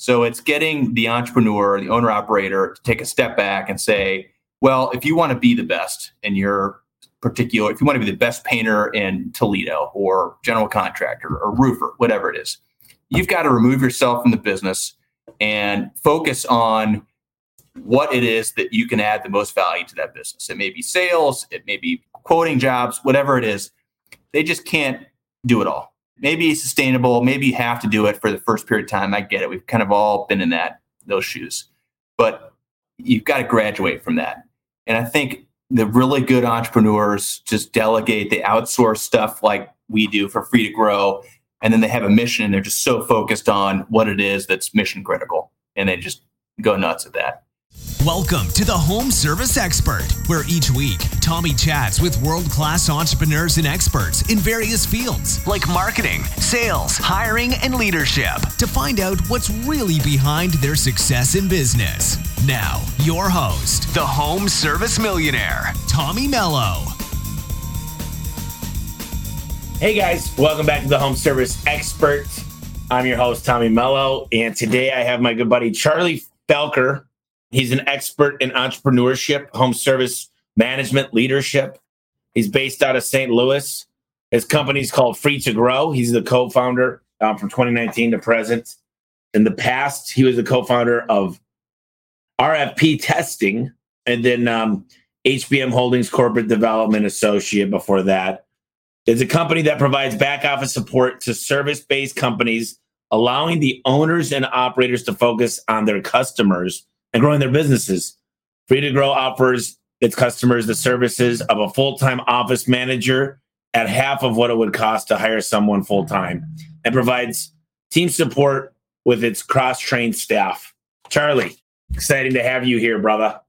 So it's getting the entrepreneur, the owner operator to take a step back and say, well, if you want to be the best in your particular, if you want to be the best painter in Toledo or general contractor or roofer, whatever it is, you've got to remove yourself from the business and focus on what it is that you can add the most value to that business. It may be sales, it may be quoting jobs, whatever it is. They just can't do it all. Maybe sustainable, maybe you have to do it for the first period of time. I get it. We've kind of all been in that those shoes. But you've got to graduate from that. And I think the really good entrepreneurs just delegate, they outsource stuff like we do for free to grow. And then they have a mission and they're just so focused on what it is that's mission critical. And they just go nuts at that. Welcome to the Home Service Expert, where each week Tommy chats with world class entrepreneurs and experts in various fields like marketing, sales, hiring, and leadership to find out what's really behind their success in business. Now, your host, the Home Service Millionaire, Tommy Mello. Hey guys, welcome back to the Home Service Expert. I'm your host, Tommy Mello, and today I have my good buddy Charlie Felker He's an expert in entrepreneurship, home service management, leadership. He's based out of St. Louis. His company is called Free to Grow. He's the co founder um, from 2019 to present. In the past, he was the co founder of RFP Testing and then um, HBM Holdings Corporate Development Associate before that. It's a company that provides back office support to service based companies, allowing the owners and operators to focus on their customers and growing their businesses. Free to Grow offers its customers the services of a full time office manager at half of what it would cost to hire someone full time and provides team support with its cross trained staff. Charlie, exciting to have you here, brother.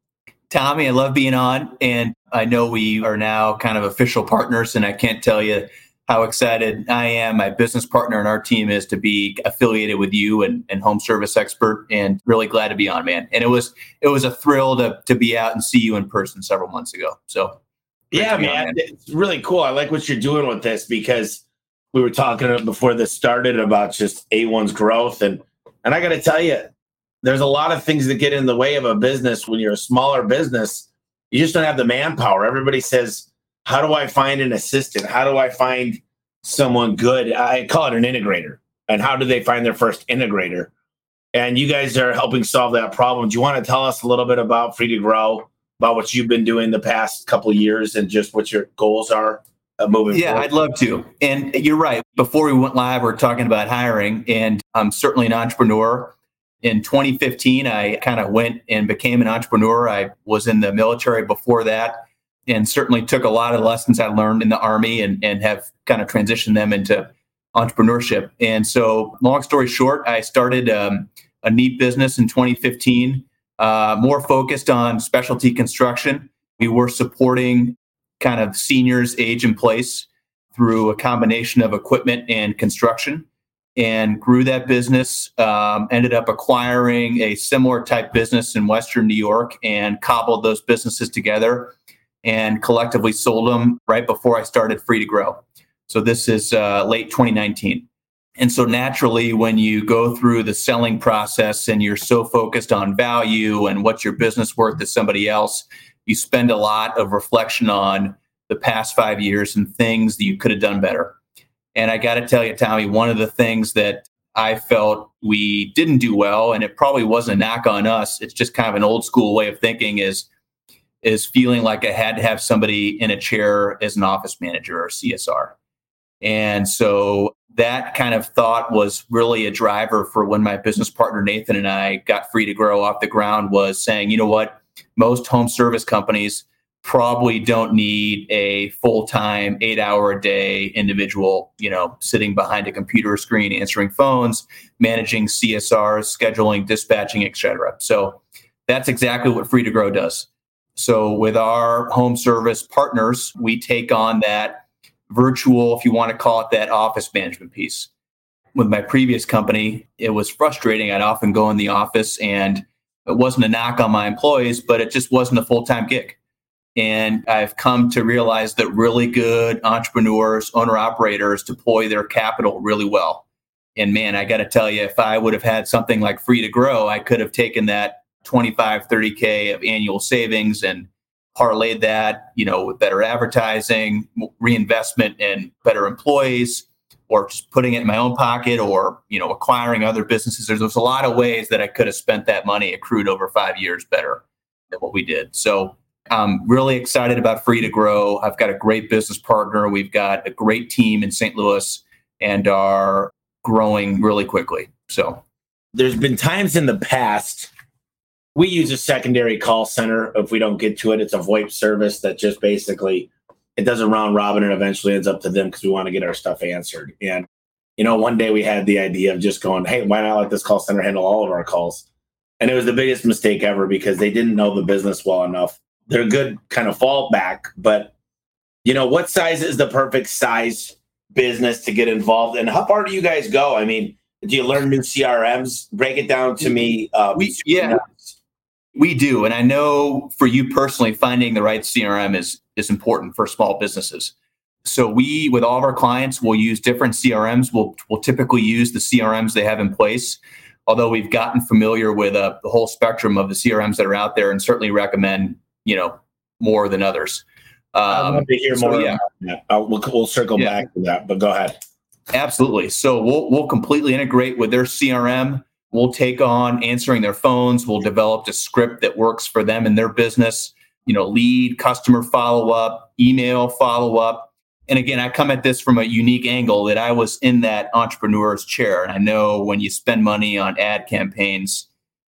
Tommy, I love being on. And I know we are now kind of official partners, and I can't tell you how excited I am. My business partner and our team is to be affiliated with you and, and home service expert and really glad to be on, man. And it was it was a thrill to to be out and see you in person several months ago. So yeah, man, on, man, it's really cool. I like what you're doing with this because we were talking before this started about just A1's growth and and I got to tell you, there's a lot of things that get in the way of a business when you're a smaller business. You just don't have the manpower. Everybody says how do I find an assistant? How do I find someone good? I call it an integrator. And how do they find their first integrator? And you guys are helping solve that problem. Do you want to tell us a little bit about Free to Grow, about what you've been doing the past couple years, and just what your goals are uh, moving yeah, forward? I'd love to. And you're right. Before we went live, we are talking about hiring, and I'm certainly an entrepreneur. In 2015, I kind of went and became an entrepreneur. I was in the military before that and certainly took a lot of lessons I learned in the Army and, and have kind of transitioned them into entrepreneurship. And so, long story short, I started um, a neat business in 2015, uh, more focused on specialty construction. We were supporting kind of seniors age in place through a combination of equipment and construction and grew that business. Um, ended up acquiring a similar type business in Western New York and cobbled those businesses together and collectively sold them right before I started Free to Grow. So this is uh, late 2019. And so naturally, when you go through the selling process and you're so focused on value and what's your business worth to somebody else, you spend a lot of reflection on the past five years and things that you could have done better. And I got to tell you, Tommy, one of the things that I felt we didn't do well, and it probably wasn't a knock on us, it's just kind of an old school way of thinking is is feeling like I had to have somebody in a chair as an office manager or CSR. And so that kind of thought was really a driver for when my business partner Nathan and I got free to grow off the ground was saying, you know what, most home service companies probably don't need a full-time 8-hour a day individual, you know, sitting behind a computer screen answering phones, managing CSRs, scheduling, dispatching, etc. So that's exactly what free to grow does. So with our home service partners, we take on that virtual, if you want to call it that office management piece. With my previous company, it was frustrating. I'd often go in the office and it wasn't a knock on my employees, but it just wasn't a full time gig. And I've come to realize that really good entrepreneurs, owner operators deploy their capital really well. And man, I got to tell you, if I would have had something like free to grow, I could have taken that 25, 30K of annual savings and parlayed that, you know, with better advertising, reinvestment in better employees, or just putting it in my own pocket or, you know, acquiring other businesses. There's, there's a lot of ways that I could have spent that money accrued over five years better than what we did. So I'm really excited about Free to Grow. I've got a great business partner. We've got a great team in St. Louis and are growing really quickly. So there's been times in the past we use a secondary call center. If we don't get to it, it's a VoIP service that just basically it does a round robin and eventually ends up to them because we want to get our stuff answered. And you know, one day we had the idea of just going, "Hey, why not let this call center handle all of our calls?" And it was the biggest mistake ever because they didn't know the business well enough. They're a good kind of fallback, but you know, what size is the perfect size business to get involved? And how far do you guys go? I mean, do you learn new CRMs? Break it down to me. Uh, we, yeah, we do, and I know for you personally, finding the right CRM is is important for small businesses. So we, with all of our clients, will use different CRMs. We'll we'll typically use the CRMs they have in place. Although we've gotten familiar with uh, the whole spectrum of the CRMs that are out there, and certainly recommend you know more than others. Um, I'd love to hear so, more. Yeah, we'll, we'll circle yeah. back to that, but go ahead. Absolutely. So we'll we'll completely integrate with their CRM. We'll take on answering their phones. We'll develop a script that works for them and their business. You know, lead, customer follow up, email follow up. And again, I come at this from a unique angle that I was in that entrepreneur's chair. And I know when you spend money on ad campaigns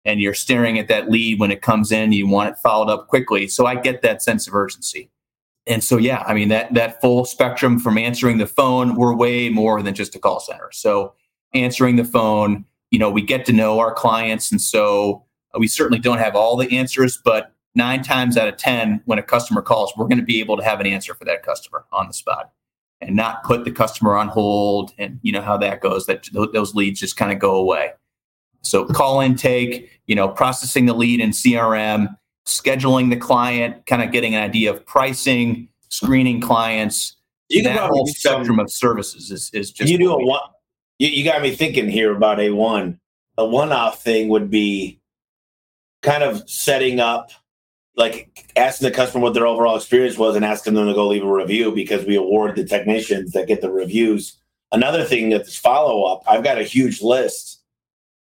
and you're staring at that lead when it comes in, you want it followed up quickly. So I get that sense of urgency. And so, yeah, I mean, that, that full spectrum from answering the phone, we're way more than just a call center. So answering the phone, you know, we get to know our clients. And so uh, we certainly don't have all the answers, but nine times out of 10, when a customer calls, we're going to be able to have an answer for that customer on the spot and not put the customer on hold. And you know how that goes, that those leads just kind of go away. So call intake, you know, processing the lead in CRM, scheduling the client, kind of getting an idea of pricing, screening clients. You that whole spectrum some, of services is, is just you do a one you, you got me thinking here about a one. A one-off thing would be kind of setting up like asking the customer what their overall experience was and asking them to go leave a review because we award the technicians that get the reviews. Another thing that's follow up, I've got a huge list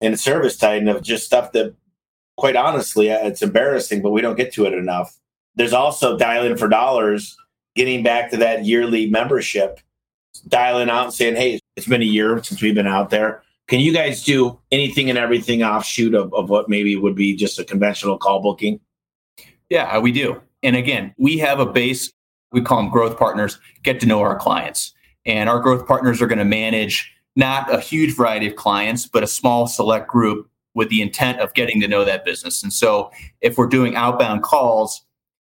in ServiceTitan of just stuff that, quite honestly, uh, it's embarrassing, but we don't get to it enough. There's also dialing for dollars, getting back to that yearly membership, dialing out and saying, hey, it's been a year since we've been out there. Can you guys do anything and everything offshoot of, of what maybe would be just a conventional call booking? Yeah, uh, we do. And again, we have a base, we call them growth partners, get to know our clients. And our growth partners are going to manage not a huge variety of clients, but a small select group with the intent of getting to know that business. And so if we're doing outbound calls,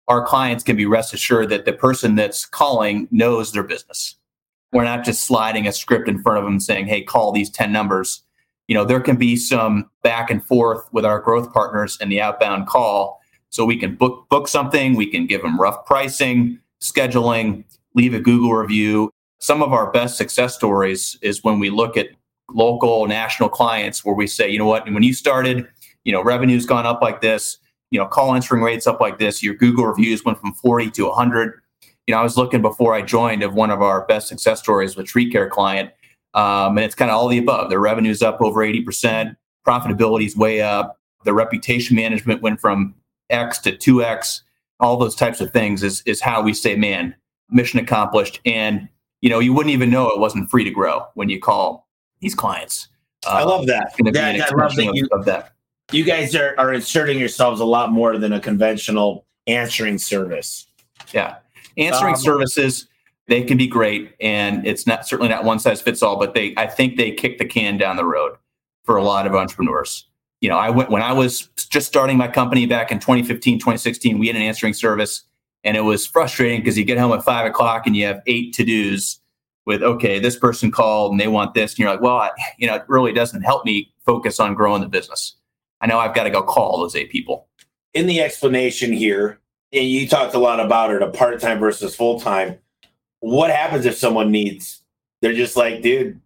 our clients can be rest assured that the person that's calling knows their business we're not just sliding a script in front of them saying, hey, call these 10 numbers. You know, there can be some back and forth with our growth partners in the outbound call. So we can book book something, we can give them rough pricing, scheduling, leave a Google review. Some of our best success stories is when we look at local national clients where we say, you know what, when you started, you know, revenue's gone up like this, you know, call answering rates up like this, your Google reviews went from 40 to 100 you know, I was looking before I joined of one of our best success stories with tree care client. Um, and it's kind of all the above. Their revenue's up over 80%, profitability is way up. The reputation management went from X to 2X. All those types of things is, is how we say, man, mission accomplished. And, you know, you wouldn't even know it wasn't free to grow when you call these clients. I love that. Yeah, I love that you, of that. You guys are, are inserting yourselves a lot more than a conventional answering service. Yeah. Answering um, services, they can be great, and it's not certainly not one size fits all. But they, I think, they kick the can down the road for a lot of entrepreneurs. You know, I went when I was just starting my company back in 2015, 2016. We had an answering service, and it was frustrating because you get home at five o'clock and you have eight to dos with okay, this person called and they want this, and you're like, well, I, you know, it really doesn't help me focus on growing the business. I know I've got to go call those eight people. In the explanation here, and you talked a lot about it, a part time versus full time. What happens if someone needs? They're just like, dude,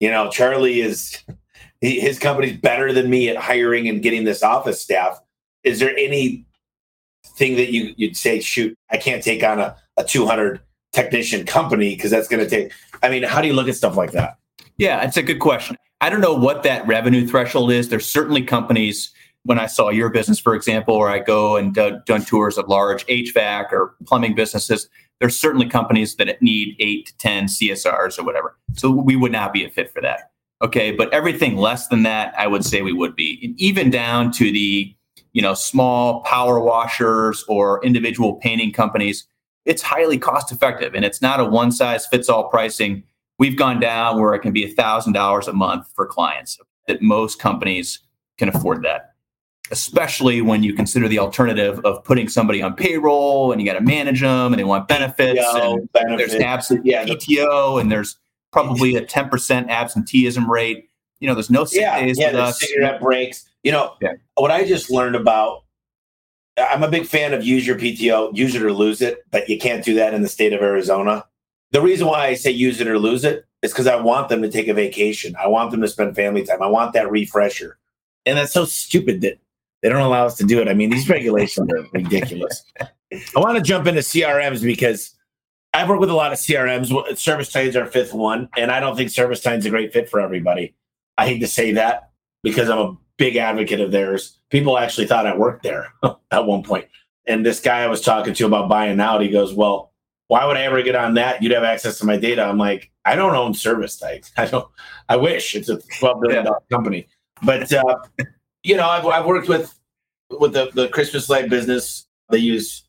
You know, Charlie is his company's better than me at hiring and getting this office staff. Is there any thing that you you'd say, shoot, I can't take on a, a 200 technician company because that's going to take. I mean, how do you look at stuff like that? Yeah, it's a good question. I don't know what that revenue threshold is. There's certainly companies. When I saw your business, for example, where I go and uh, done tours of large HVAC or plumbing businesses, there's certainly companies that need eight to 10 CSRs or whatever. So we would not be a fit for that. Okay. But everything less than that, I would say we would be. And even down to the, you know, small power washers or individual painting companies, it's highly cost effective and it's not a one size fits all pricing. We've gone down where it can be $1,000 a month for clients that most companies can afford that especially when you consider the alternative of putting somebody on payroll and you got to manage them and they want benefits PTO, and benefits. there's absent yeah, PTO and there's probably a 10% absenteeism rate. You know, there's no sick yeah, days yeah, with us. cigarette breaks. You know, yeah. what I just learned about I'm a big fan of use your PTO, use it or lose it, but you can't do that in the state of Arizona. The reason why I say use it or lose it is because I want them to take a vacation. I want them to spend family time. I want that refresher. And that's so stupid that they don't allow us to do it. I mean, these regulations are ridiculous. I want to jump into CRMs because I've worked with a lot of CRMs. Service ServiceTitan's our fifth one, and I don't think Service ServiceTitan's a great fit for everybody. I hate to say that because I'm a big advocate of theirs. People actually thought I worked there at one point. And this guy I was talking to about buying out, he goes, Well, why would I ever get on that? You'd have access to my data. I'm like, I don't own ServiceTitan. I don't I wish it's a twelve billion dollar yeah. company. But uh, you know, I've, I've worked with with the, the Christmas light business. They use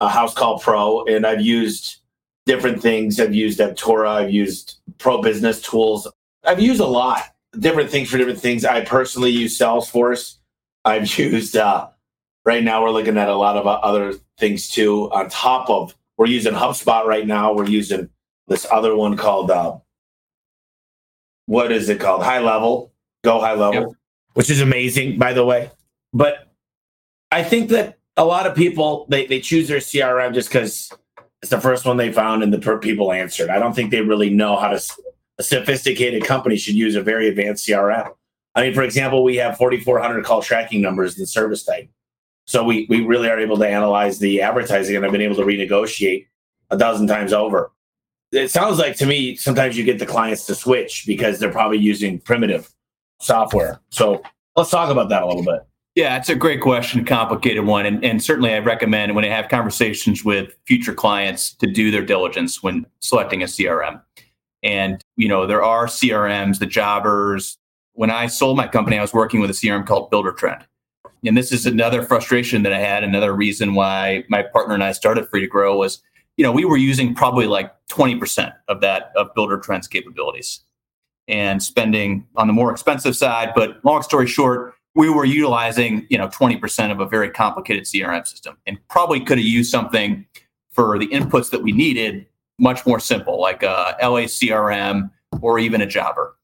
a Housecall Pro, and I've used different things. I've used Aptora. I've used Pro Business Tools. I've used a lot different things for different things. I personally use Salesforce. I've used uh, right now. We're looking at a lot of other things too. On top of we're using HubSpot right now. We're using this other one called uh, what is it called? High Level. Go High Level, yep. Which is amazing, by the way. But I think that a lot of people they they choose their CRM just because it's the first one they found and the per- people answered. I don't think they really know how to. A sophisticated company should use a very advanced CRM. I mean, for example, we have 4,400 call tracking numbers in service type. So we we really are able to analyze the advertising, and I've been able to renegotiate a dozen times over. It sounds like to me sometimes you get the clients to switch because they're probably using primitive software. So let's talk about that a little bit. Yeah, it's a great question, complicated one. And, and certainly I recommend when I have conversations with future clients to do their diligence when selecting a CRM. And, you know, there are CRMs, the jobbers. When I sold my company, I was working with a CRM called Buildertrend. And this is another frustration that I had. Another reason why my partner and I started Free to Grow was, you know, we were using probably like 20% of that of Buildertrend's capabilities and spending on the more expensive side. But long story short, we were utilizing you know 20% of a very complicated crm system and probably could have used something for the inputs that we needed much more simple like a la crm or even a jobber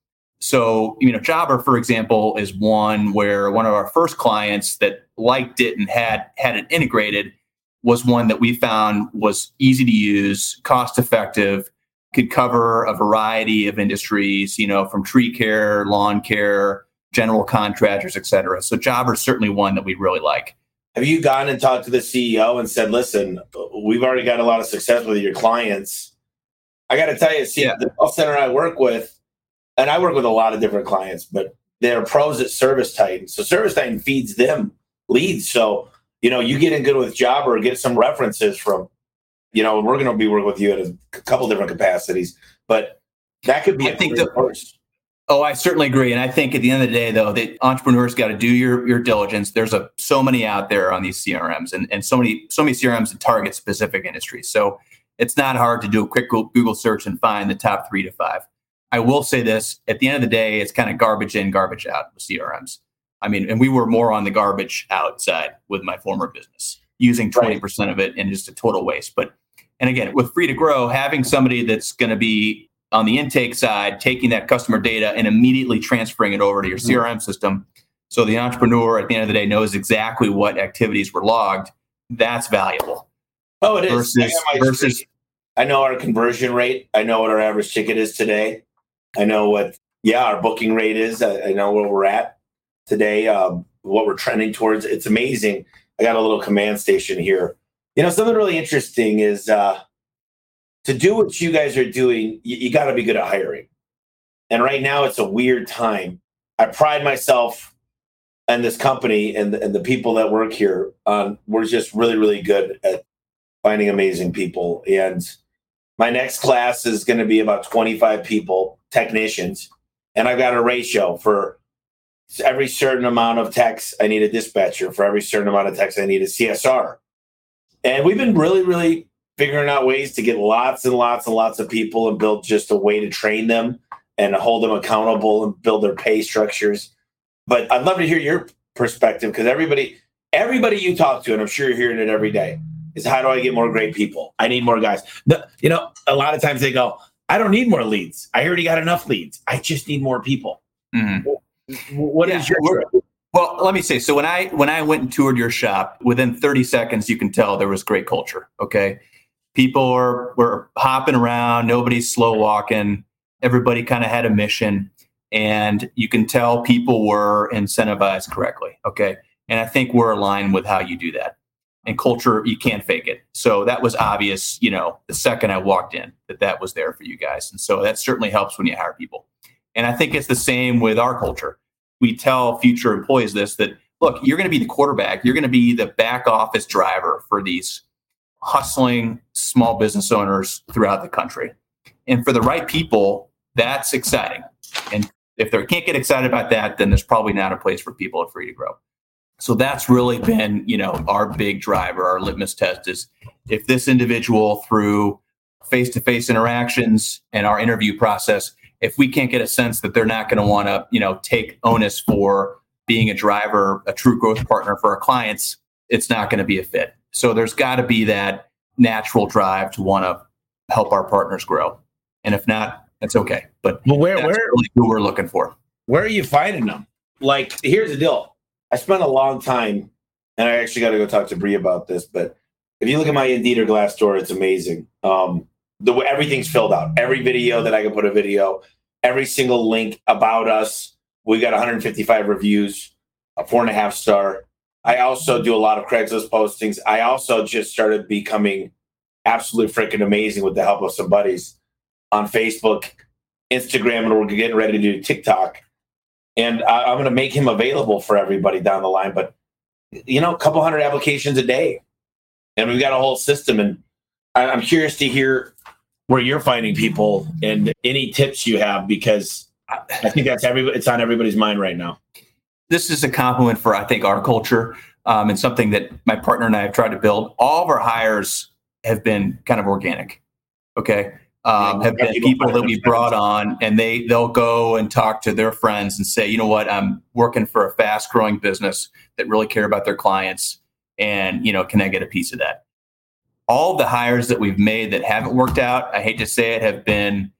so you know jobber for example is one where one of our first clients that liked it and had had it integrated was one that we found was easy to use cost effective could cover a variety of industries you know from tree care lawn care general contractors, et cetera. So Jobber is certainly one that we really like. Have you gone and talked to the CEO and said, listen, we've already got a lot of success with your clients. I got to tell you, see, yeah. the call center I work with, and I work with a lot of different clients, but they're pros at ServiceTitan. So ServiceTitan feeds them leads. So, you know, you get in good with Jobber, get some references from, you know, we're going to be working with you at a couple different capacities, but that could be I think the first. Oh, I certainly agree, and I think at the end of the day, though, that entrepreneurs got to do your your diligence. There's a so many out there on these CRMs, and and so many so many CRMs that target specific industries. So it's not hard to do a quick Google search and find the top three to five. I will say this: at the end of the day, it's kind of garbage in, garbage out with CRMs. I mean, and we were more on the garbage outside with my former business, using twenty percent of it and just a total waste. But and again, with free to grow, having somebody that's going to be on the intake side, taking that customer data and immediately transferring it over to your CRM mm-hmm. system. So the entrepreneur at the end of the day knows exactly what activities were logged. That's valuable. Oh, it is. Versus, I versus I know our conversion rate. I know what our average ticket is today. I know what yeah, our booking rate is. I, I know where we're at today, um, what we're trending towards. It's amazing. I got a little command station here. You know, something really interesting is uh, to do what you guys are doing, you, you got to be good at hiring. And right now, it's a weird time. I pride myself and this company and the, and the people that work here on we're just really really good at finding amazing people and my next class is going to be about 25 people technicians and i've got a ratio for every certain amount of techs i need a dispatcher for every certain amount of techs i need a csr and we've been really really figuring out ways to get lots and lots and lots of people and build just a way to train them and hold them accountable and build their pay structures but I'd love to hear your perspective because everybody, everybody you talk to, and I'm sure you're hearing it every day, is how do I get more great people? I need more guys. The, you know, a lot of times they go, I don't need more leads. I already got enough leads. I just need more people. Mm-hmm. What yeah, is your well, let me say. So when I when I went and toured your shop, within 30 seconds, you can tell there was great culture. Okay, people were were hopping around. Nobody's slow walking. Everybody kind of had a mission and you can tell people were incentivized correctly. Okay. And I think we're aligned with how you do that. And culture, you can't fake it. So that was obvious, you know, the second I walked in that that was there for you guys. And so that certainly helps when you hire people. And I think it's the same with our culture. We tell future employees this that, look, you're going to be the quarterback, you're going to be the back office driver for these hustling small business owners throughout the country. And for the right people, that's exciting. And if they can't get excited about that, then there's probably not a place for people at Free to Grow. So that's really been, you know, our big driver, our litmus test is if this individual through face-to-face interactions and our interview process, if we can't get a sense that they're not going to want to, you know, take onus for being a driver, a true growth partner for our clients, it's not going to be a fit. So there's got to be that natural drive to want to help our partners grow. And if not, that's okay. But well, where where really who we're looking for? Where are you finding them? Like, here's the deal. I spent a long time, and I actually got to go talk to Bree about this. But if you look at my Indeed or Glassdoor, it's amazing. Um, the everything's filled out. Every video that I can put a video, every single link about us. We got 155 reviews, a four and a half star. I also do a lot of Craigslist postings. I also just started becoming absolutely freaking amazing with the help of some buddies on Facebook, Instagram, and we're getting ready to do TikTok. And I, am going to make him available for everybody down the line. But you know, a couple hundred applications a day, and we've got a whole system. And I, I'm curious to hear where you're finding people and any tips you have because I think that's everybody. It's on everybody's mind right now. This is a compliment for I think our culture um, and something that my partner and I have tried to build. All of our hires have been kind of organic. Okay, um, have been people that we brought on and they they'll go and talk to their friends and say you know what i'm working for a fast growing business that really care about their clients and you know can i get a piece of that all the hires that we've made that haven't worked out i hate to say it have been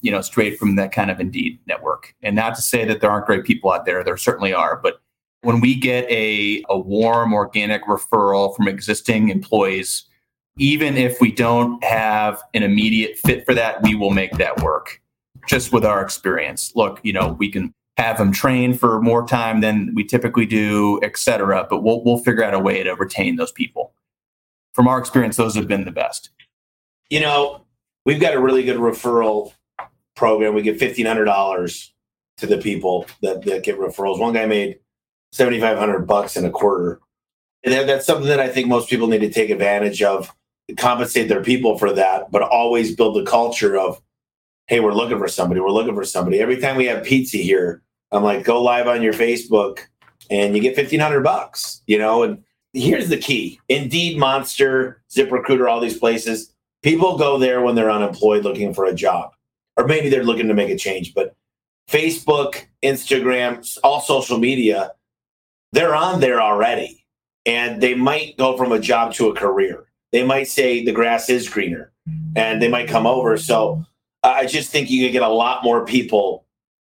you know straight from that kind of indeed network and not to say that there aren't great people out there there certainly are but when we get a, a warm organic referral from existing employees even if we don't have an immediate fit for that, we will make that work just with our experience. Look, you know, we can have them train for more time than we typically do, et cetera, but we'll, we'll figure out a way to retain those people. From our experience, those have been the best. You know, we've got a really good referral program. We give $1,500 to the people that, that get referrals. One guy made 7,500 bucks in a quarter. And that's something that I think most people need to take advantage of compensate their people for that, but always build the culture of, hey, we're looking for somebody. We're looking for somebody. Every time we have pizza here, I'm like, go live on your Facebook and you get 1500 bucks, you know? And here's the key Indeed, Monster, ZipRecruiter, all these places, people go there when they're unemployed looking for a job, or maybe they're looking to make a change. But Facebook, Instagram, all social media, they're on there already. And they might go from a job to a career they might say the grass is greener and they might come over. So I just think you could get a lot more people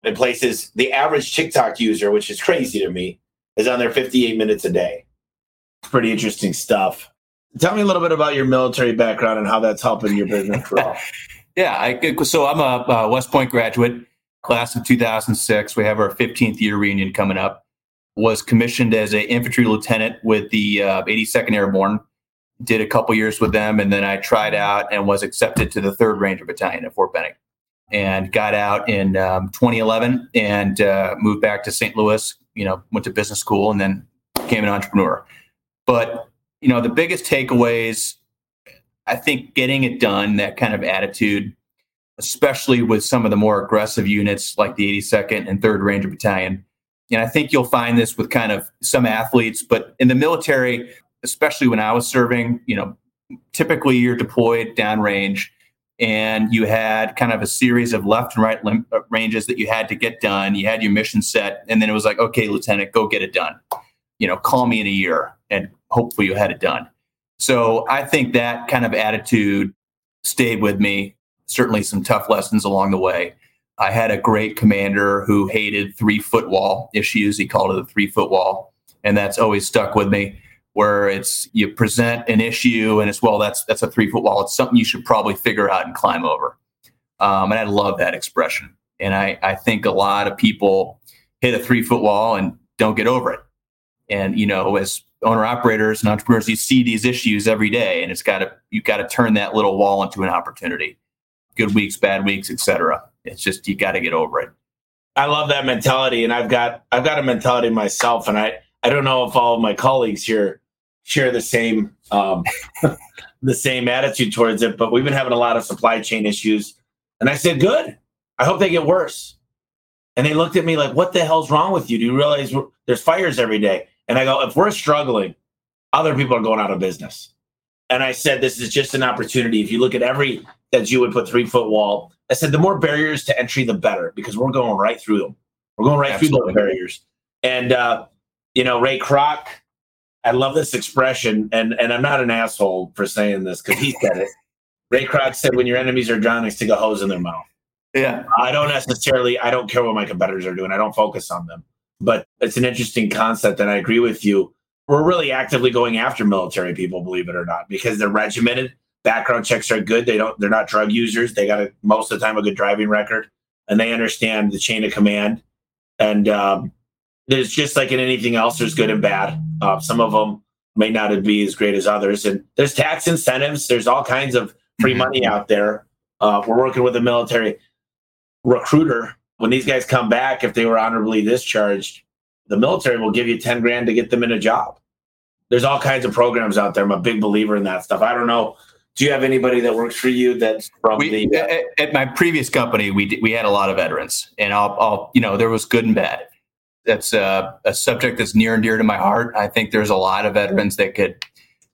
in places. The average TikTok user, which is crazy to me, is on there 58 minutes a day. Pretty interesting stuff. Tell me a little bit about your military background and how that's helping your business grow. yeah, I, so I'm a, a West Point graduate. class of 2006. We have our 15th year reunion coming up. Was commissioned as an infantry lieutenant with the uh, 82nd Airborne. Did a couple years with them, and then I tried out and was accepted to the 3rd Ranger Battalion at Fort Benning. And got out in um, 2011 and uh, moved back to St. Louis. You know, went to business school and then became an entrepreneur. But you know, the biggest takeaways, I think, getting it done, that kind of attitude, especially with some of the more aggressive units like the 82nd and 3rd Ranger Battalion. And I think you'll find this with kind of some athletes, but in the military, especially when I was serving, you know, typically you're deployed downrange and you had kind of a series of left and right lim- uh, ranges that you had to get done. You had your mission set, and then it was like, okay, Lieutenant, go get it done. You know, call me in a year and hopefully you had it done. So I think that kind of attitude stayed with me certainly some tough lessons along the way. I had a great commander who hated three foot wall issues. He called it the three foot wall. And that's always stuck with me where it's you present an issue and it's well that's that's a three foot wall it's something you should probably figure out and climb over um, and i love that expression and I, I think a lot of people hit a three foot wall and don't get over it and you know as owner operators and entrepreneurs you see these issues every day and it's got to you've got to turn that little wall into an opportunity good weeks, bad weeks, etc. It's just you got to get over it. I love that mentality, and I've got I've got a mentality myself, and I I don't know if all of my colleagues here share the same um, the same attitude towards it, but we've been having a lot of supply chain issues, and I said, "Good. I hope they get worse." And they looked at me like, "What the hell's wrong with you? Do you realize there's fires every day?" And I go, "If we're struggling, other people are going out of business." And I said, "This is just an opportunity. If you look at every that you would put three foot wall. I said the more barriers to entry, the better because we're going right through them. We're going right Absolutely. through those barriers. And uh, you know, Ray Kroc, I love this expression, and and I'm not an asshole for saying this because he said it. Ray Kroc said, "When your enemies are drowning, stick a hose in their mouth." Yeah, I don't necessarily. I don't care what my competitors are doing. I don't focus on them. But it's an interesting concept, and I agree with you. We're really actively going after military people, believe it or not, because they're regimented background checks are good. They don't they're not drug users. They got a, most of the time a good driving record, and they understand the chain of command. And um, there's just like in anything else, there's good and bad. Uh, some of them may not be as great as others, and there's tax incentives. There's all kinds of free mm-hmm. money out there. Uh, we're working with a military recruiter. When these guys come back, if they were honorably discharged, the military will give you 10 grand to get them in a job. There's all kinds of programs out there. I'm a big believer in that stuff. I don't know do you have anybody that works for you that's from we, the uh, at, at, my previous company we we had a lot of veterans and I'll, I'll you know there was good and bad that's a, a, subject that's near and dear to my heart i think there's a lot of veterans that could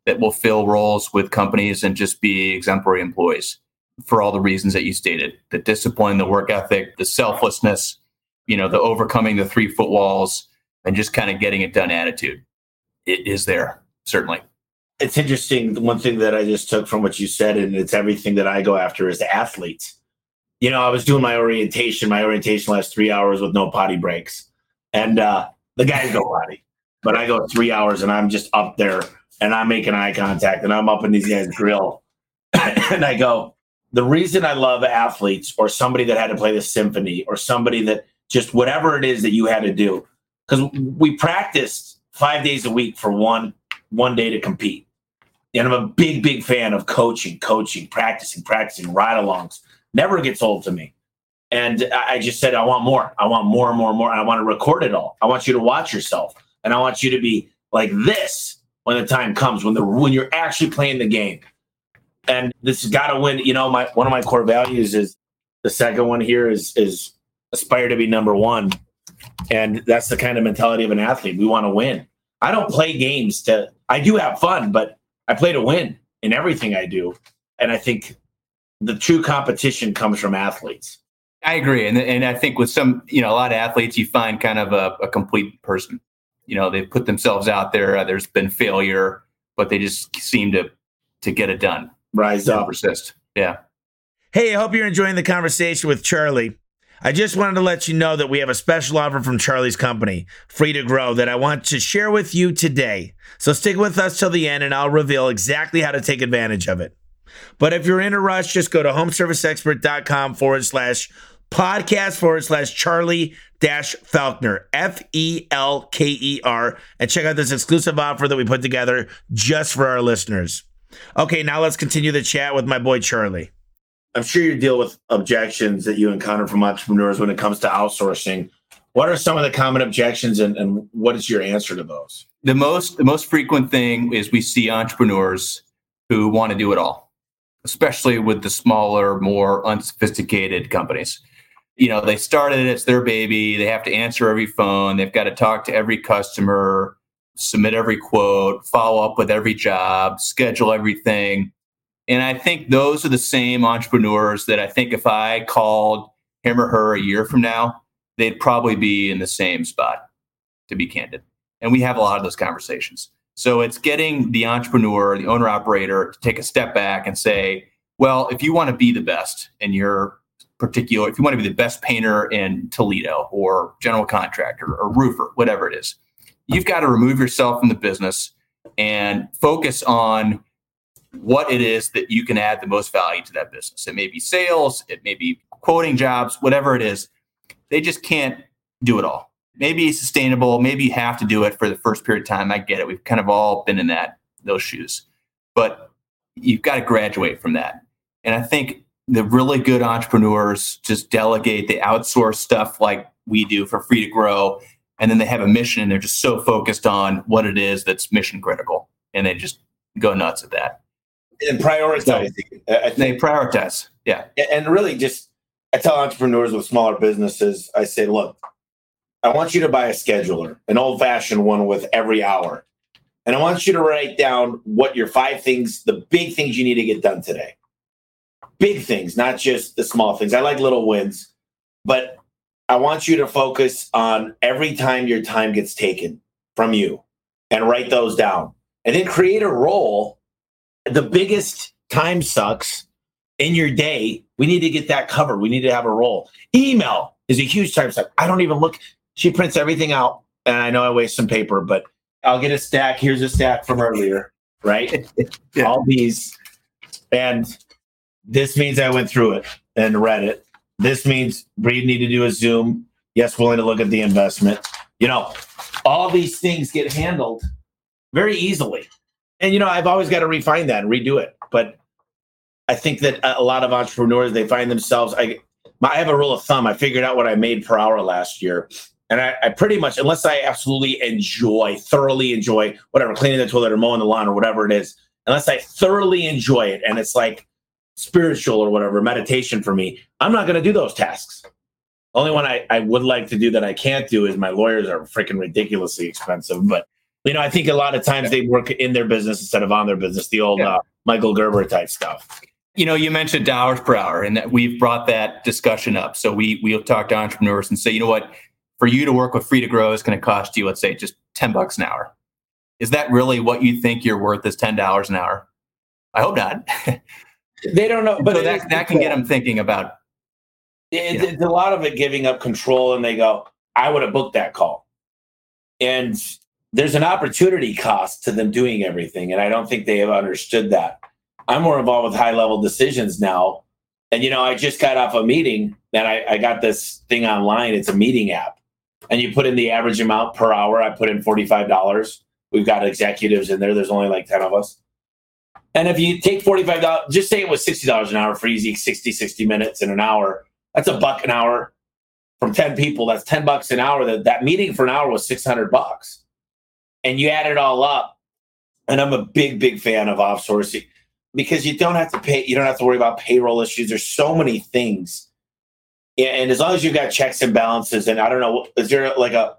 that will fill roles with companies and just be exemplary employees for all the reasons that you stated the discipline the work ethic the selflessness you know the overcoming the three foot walls and just kind of getting it done attitude it is there certainly it's interesting. The One thing that I just took from what you said, and it's everything that I go after is athletes. You know, I was doing my orientation. My orientation lasts three hours with no potty breaks, and uh, the guys go potty, but I go three hours, and I'm just up there, and I'm making eye contact, and I'm up in these guys' grill, and I go. The reason I love athletes, or somebody that had to play the symphony, or somebody that just whatever it is that you had to do, because we practiced five days a week for one one day to compete. And I'm a big, big fan of coaching, coaching, practicing, practicing, ride alongs. Never gets old to me. And I just said, I want more. I want more and more and more. I want to record it all. I want you to watch yourself. And I want you to be like this when the time comes, when the when you're actually playing the game. And this has got to win. You know, my one of my core values is the second one here is is aspire to be number one. And that's the kind of mentality of an athlete. We want to win. I don't play games to I do have fun, but I play to win in everything I do. And I think the true competition comes from athletes. I agree. And, and I think with some, you know, a lot of athletes, you find kind of a, a complete person. You know, they put themselves out there. Uh, there's been failure, but they just seem to to get it done. Rise up. Persist. Yeah. Hey, I hope you're enjoying the conversation with Charlie. I just wanted to let you know that we have a special offer from Charlie's company, Free to Grow, that I want to share with you today. So stick with us till the end and I'll reveal exactly how to take advantage of it. But if you're in a rush, just go to homeserviceexpert.com forward slash podcast forward slash Charlie dash Felker, F E L K E R, and check out this exclusive offer that we put together just for our listeners. Okay, now let's continue the chat with my boy Charlie. I'm sure you deal with objections that you encounter from entrepreneurs when it comes to outsourcing. What are some of the common objections and, and what is your answer to those? The most the most frequent thing is we see entrepreneurs who want to do it all, especially with the smaller, more unsophisticated companies. You know, they started it, it's their baby, they have to answer every phone, they've got to talk to every customer, submit every quote, follow up with every job, schedule everything. And I think those are the same entrepreneurs that I think if I called him or her a year from now, they'd probably be in the same spot, to be candid. And we have a lot of those conversations. So it's getting the entrepreneur, the owner operator to take a step back and say, well, if you want to be the best in your particular, if you want to be the best painter in Toledo or general contractor or roofer, whatever it is, you've got to remove yourself from the business and focus on what it is that you can add the most value to that business. It may be sales, it may be quoting jobs, whatever it is. They just can't do it all. Maybe sustainable, maybe you have to do it for the first period of time. I get it. We've kind of all been in that those shoes. But you've got to graduate from that. And I think the really good entrepreneurs just delegate, they outsource stuff like we do for free to grow. And then they have a mission and they're just so focused on what it is that's mission critical. And they just go nuts at that and prioritizing. So they prioritize. Yeah. And really just I tell entrepreneurs with smaller businesses, I say, look, I want you to buy a scheduler, an old fashioned one with every hour. And I want you to write down what your five things, the big things you need to get done today. Big things, not just the small things. I like little wins, but I want you to focus on every time your time gets taken from you and write those down. And then create a role the biggest time sucks in your day, we need to get that covered. We need to have a role. Email is a huge time suck. I don't even look. She prints everything out, and I know I waste some paper, but I'll get a stack. Here's a stack from earlier, right? yeah. All these, and this means I went through it and read it. This means Breed need to do a Zoom. Yes, willing to look at the investment. You know, all these things get handled very easily and you know i've always got to refine that and redo it but i think that a lot of entrepreneurs they find themselves i i have a rule of thumb i figured out what i made per hour last year and I, I pretty much unless i absolutely enjoy thoroughly enjoy whatever cleaning the toilet or mowing the lawn or whatever it is unless i thoroughly enjoy it and it's like spiritual or whatever meditation for me i'm not going to do those tasks only one I, I would like to do that I can't do is my lawyers are freaking ridiculously expensive. But you know, I think a lot of times yeah. they work in their business instead of on their business, the old yeah. uh, Michael Gerber type stuff. You know, you mentioned dollars per hour, and that we've brought that discussion up. So we we'll talk to entrepreneurs and say, you know what, for you to work with Free to Grow is going to cost you, let's say, just ten bucks an hour. Is that really what you think you're worth? Is ten dollars an hour? I hope not. they don't know, but so that that can get them thinking about. It, it's a lot of it giving up control, and they go, "I would have booked that call," and there's an opportunity cost to them doing everything. And I don't think they have understood that. I'm more involved with high level decisions now. And, you know, I just got off a meeting and I, I got this thing online. It's a meeting app. And you put in the average amount per hour. I put in $45. We've got executives in there. There's only like 10 of us. And if you take $45, just say it was $60 an hour for easy 60, 60 minutes in an hour. That's a buck an hour from 10 people. That's 10 bucks an hour. That, that meeting for an hour was 600 bucks and you add it all up. And I'm a big, big fan of offsourcing because you don't have to pay, you don't have to worry about payroll issues. There's so many things. And as long as you've got checks and balances, and I don't know, is there like a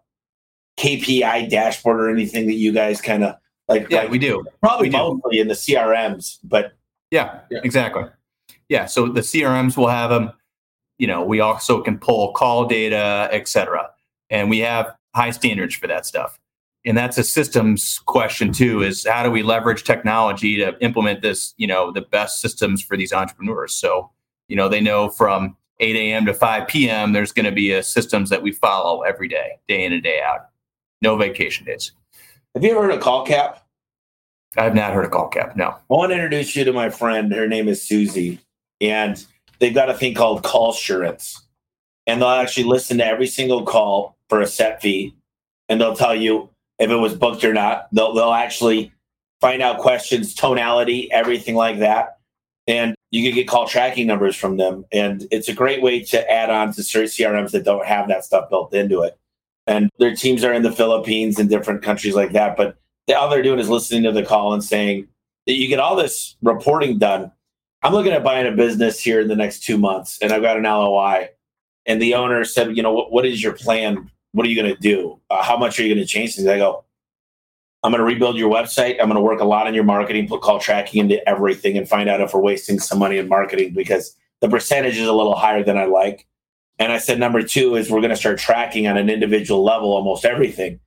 KPI dashboard or anything that you guys kind of like? Yeah, like, we do. Probably we mostly do. in the CRMs, but yeah, yeah, exactly. Yeah, so the CRMs will have them. You know, we also can pull call data, etc., and we have high standards for that stuff and that's a systems question too is how do we leverage technology to implement this you know the best systems for these entrepreneurs so you know they know from 8 a.m to 5 p.m there's going to be a systems that we follow every day day in and day out no vacation days have you ever heard of CallCap i've not heard of CallCap no i want to introduce you to my friend her name is susie and they've got a thing called call assurance and they'll actually listen to every single call for a set fee, and they'll tell you if it was booked or not. They'll they'll actually find out questions, tonality, everything like that, and you can get call tracking numbers from them. And it's a great way to add on to certain CRMs that don't have that stuff built into it. And their teams are in the Philippines and different countries like that, but all they're doing is listening to the call and saying that you get all this reporting done. I'm looking at buying a business here in the next two months, and I've got an LOI. And the owner said, "You know, what, what is your plan? What are you going to do? Uh, how much are you going to change things?" I go, "I'm going to rebuild your website. I'm going to work a lot on your marketing, put call tracking into everything, and find out if we're wasting some money in marketing because the percentage is a little higher than I like." And I said, "Number two is we're going to start tracking on an individual level almost everything."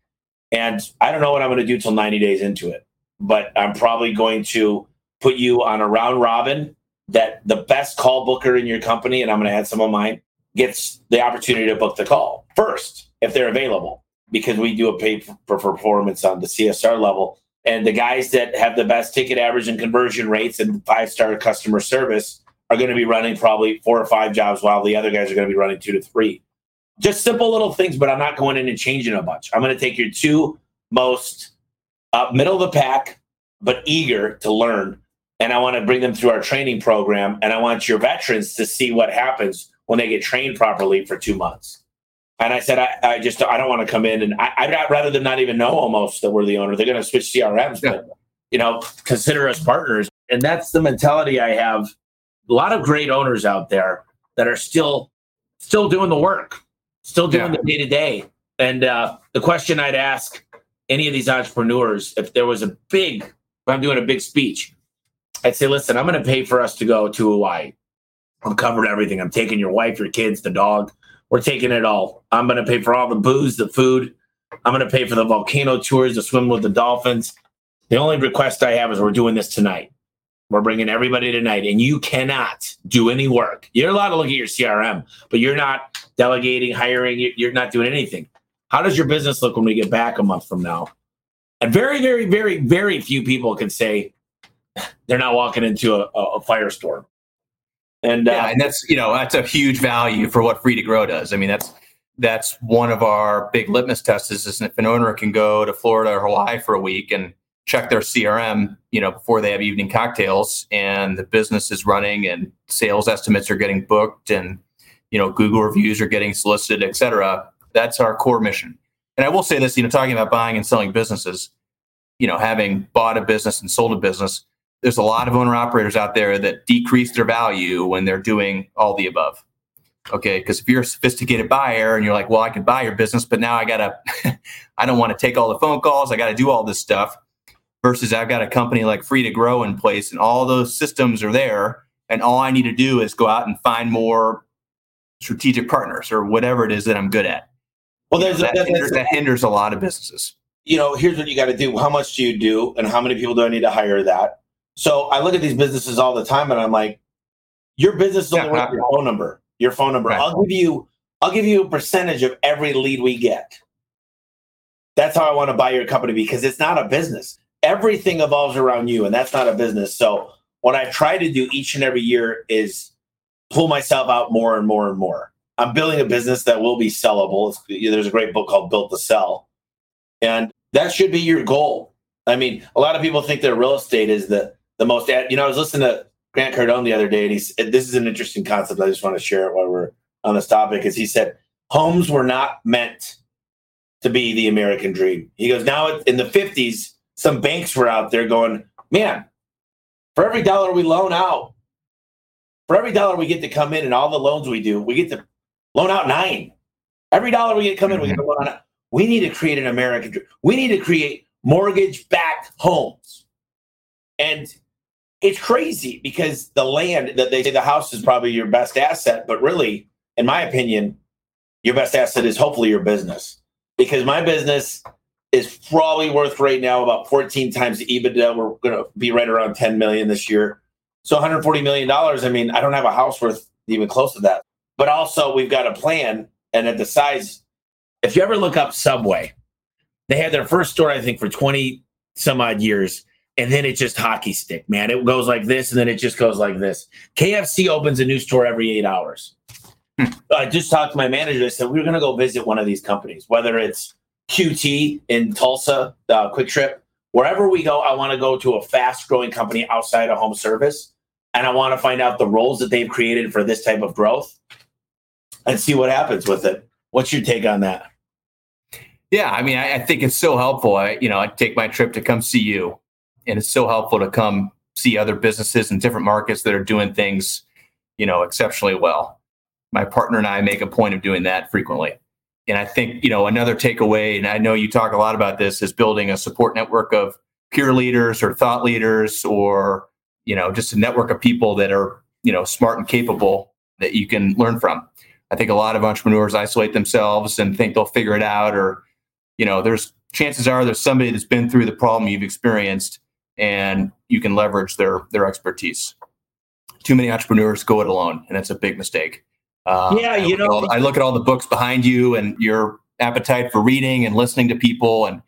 And I don't know what I'm going to do till 90 days into it, but I'm probably going to put you on a round robin that the best call booker in your company, and I'm going to add some of mine, gets the opportunity to book the call first if they're available, because we do a pay for performance on the CSR level. And the guys that have the best ticket average and conversion rates and five star customer service are going to be running probably four or five jobs while the other guys are going to be running two to three just simple little things, but I'm not going in and changing a bunch. I'm going to take your two most uh, middle of the pack, but eager to learn. And I want to bring them through our training program. And I want your veterans to see what happens when they get trained properly for two months. And I said, I, I just, I don't want to come in and I, I'd rather them not even know almost that we're the owner. They're going to switch CRMs, yeah. but, you know, consider us partners. And that's the mentality I have. A lot of great owners out there that are still, still doing the work still doing yeah. the day to day. And uh, the question I'd ask any of these entrepreneurs, if there was a big, if I'm doing a big speech, I'd say, listen, I'm going to pay for us to go to Hawaii. I'm covering everything. I'm taking your wife, your kids, the dog. We're taking it all. I'm going to pay for all the booze, the food. I'm going to pay for the volcano tours, the swim with the dolphins. The only request I have is we're doing this tonight. We're bringing everybody tonight, and you cannot do any work. You're allowed to look at your CRM, but you're not delegating, hiring. You're not doing anything. How does your business look when we get back a month from now? And very, very, very, very few people can say they're not walking into a, a firestorm. And yeah, uh, and that's you know that's a huge value for what Free2Grow does. I mean that's that's one of our big litmus tests is if an owner can go to Florida or Hawaii for a week and check their CRM, you know, before they have evening cocktails and the business is running and sales estimates are getting booked and, you know, Google reviews are getting solicited, et cetera. That's our core mission. And I will say this, you know, talking about buying and selling businesses, you know, having bought a business and sold a business, there's a lot of owner operators out there that decrease their value when they're doing all the above. Okay. Because if you're a sophisticated buyer and you're like, well, I could buy your business, but now I got to, I don't want to take all the phone calls. I got to do all this stuff versus I've got a company like Free2Grow in place and all those systems are there. And all I need to do is go out and find more strategic partners or whatever it is that I'm good at. Well, there's know, that, that, hinders, that hinders a lot of businesses. You know, here's what you got to do. How much do you do, and how many people do I need to hire that? So I look at these businesses all the time, and I'm like, your business is only yeah, worth your phone number. Your phone number. Right. I'll give you. I'll give you a percentage of every lead we get. That's how I want to buy your company because it's not a business everything evolves around you, and that's not a business. So what I try to do each and every year is pull myself out more and more and more. I'm building a business that will be sellable. There's a great book called Built to Sell, and that should be your goal. I mean, a lot of people think that real estate is the the most. You know, I was listening to Grant Cardone the other day, and he's this is an interesting concept. I just want to share it while we're on this topic. Is he said homes were not meant to be the American dream. He goes now in the 50s some banks were out there going, man, for every dollar we loan out, for every dollar we get to come in and all the loans we do, we get to loan out nine. Every dollar we get to come in, we get to loan out. We need to create an American dream. We need to create mortgage backed homes. And it's crazy because the land that they say the house is probably your best asset, but really, in my opinion, your best asset is hopefully your business. Because my business is probably worth right now about 14 times the EBITDA. We're going to be right around 10 million this year. So 140 million dollars. I mean, I don't have a house worth even close to that. But also, we've got a plan, and at the size, if you ever look up Subway, they had their first store, I think, for 20 some odd years, and then it just hockey stick, man. It goes like this, and then it just goes like this. KFC opens a new store every eight hours. Hmm. I just talked to my manager. I said, we're going to go visit one of these companies, whether it's QT in Tulsa, uh, Kwik Trip, wherever we go, I want to go to a fast growing company outside of home service. And I want to find out the roles that they've created for this type of growth and see what happens with it. What's your take on that? Yeah, I mean, I, I think it's so helpful. I, you know, I take my trip to come see you, and it's so helpful to come see other businesses in different markets that are doing things, you know, exceptionally well. My partner and I make a point of doing that frequently. And I think, you know, another takeaway, and I know you talk a lot about this, is building a support network of peer leaders or thought leaders or, you know, just a network of people that are, you know, smart and capable that you can learn from. I think a lot of entrepreneurs isolate themselves and think they'll figure it out or, you know, there's chances are there's somebody that's been through the problem you've experienced and you can leverage their their expertise. Too many entrepreneurs go it alone, and that's a big mistake. Uh, yeah, you know, the, I look at all the books behind you and your appetite for reading and listening to people and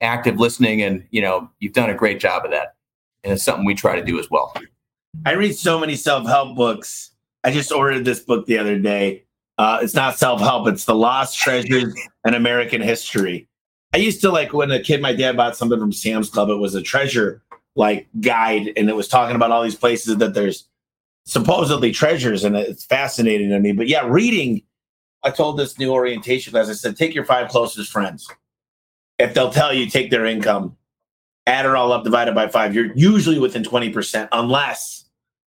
active listening, and you know, you've done a great job of that, and it's something we try to do as well. I read so many self help books. I just ordered this book the other day. Uh, it's not self help; it's the Lost Treasures and American History. I used to like when a kid, my dad bought something from Sam's Club. It was a treasure like guide, and it was talking about all these places that there's supposedly treasures, and it's fascinating to me. But yeah, reading. I told this new orientation class, I said, take your five closest friends. If they'll tell you, take their income, add it all up, divided by five, you're usually within 20%, unless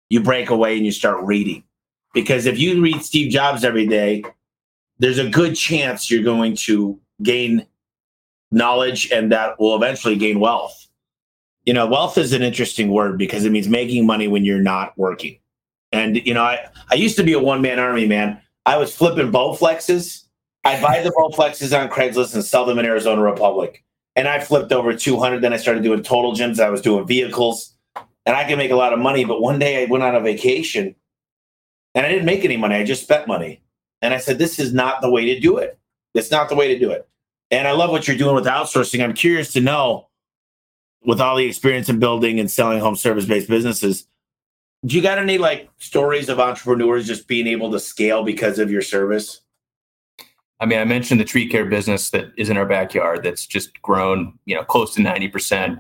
you break away and you start reading. Because if you read Steve Jobs every day, there's a good chance you're going to gain knowledge and that will eventually gain wealth. You know, wealth is an interesting word because it means making money when you're not working. And you know, I, I used to be a one man army, man. I was flipping Bowflexes. I'd buy the Bowflexes on Craigslist and sell them in Arizona Republic. And I flipped over 200. Then I started doing total gyms. I was doing vehicles and I could make a lot of money. But one day I went on a vacation and I didn't make any money. I just spent money. And I said, this is not the way to do it. It's not the way to do it. And I love what you're doing with outsourcing. I'm curious to know, with all the experience in building and selling home service based businesses, do you got any like stories of entrepreneurs just being able to scale because of your service? I mean, I mentioned the tree care business that is in our backyard that's just grown, you know, close to 90%.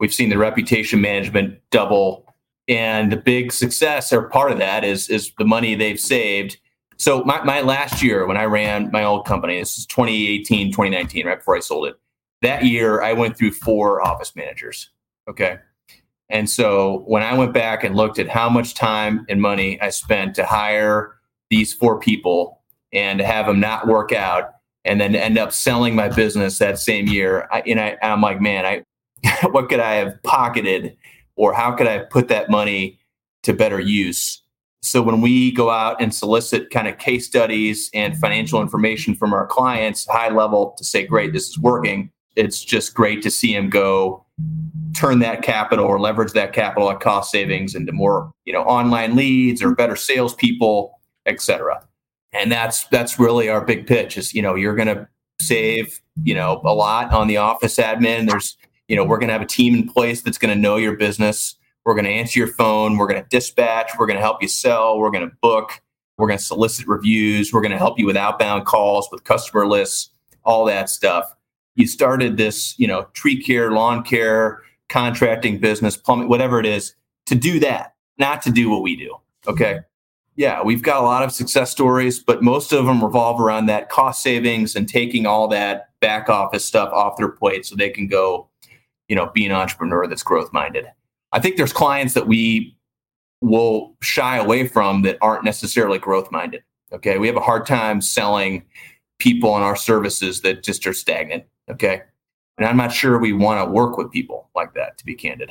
We've seen the reputation management double. And the big success or part of that is is the money they've saved. So my, my last year when I ran my old company, this is 2018, 2019, right before I sold it. That year I went through four office managers. Okay. And so when I went back and looked at how much time and money I spent to hire these four people and to have them not work out and then end up selling my business that same year, I, and I, I'm like, man, I what could I have pocketed or how could I put that money to better use? So when we go out and solicit kind of case studies and financial information from our clients, high level to say, great, this is working. It's just great to see them go turn that capital or leverage that capital at cost savings into more, you know, online leads or better salespeople, et cetera. And that's that's really our big pitch is, you know, you're gonna save, you know, a lot on the office admin. There's, you know, we're gonna have a team in place that's gonna know your business. We're gonna answer your phone, we're gonna dispatch, we're gonna help you sell, we're gonna book, we're gonna solicit reviews, we're gonna help you with outbound calls, with customer lists, all that stuff. You started this, you know, tree care, lawn care, contracting business, plumbing, whatever it is, to do that, not to do what we do. Okay. Mm-hmm. Yeah, we've got a lot of success stories, but most of them revolve around that cost savings and taking all that back office stuff off their plate so they can go, you know, be an entrepreneur that's growth minded. I think there's clients that we will shy away from that aren't necessarily growth minded. Okay. We have a hard time selling people on our services that just are stagnant. Okay. And I'm not sure we want to work with people like that, to be candid.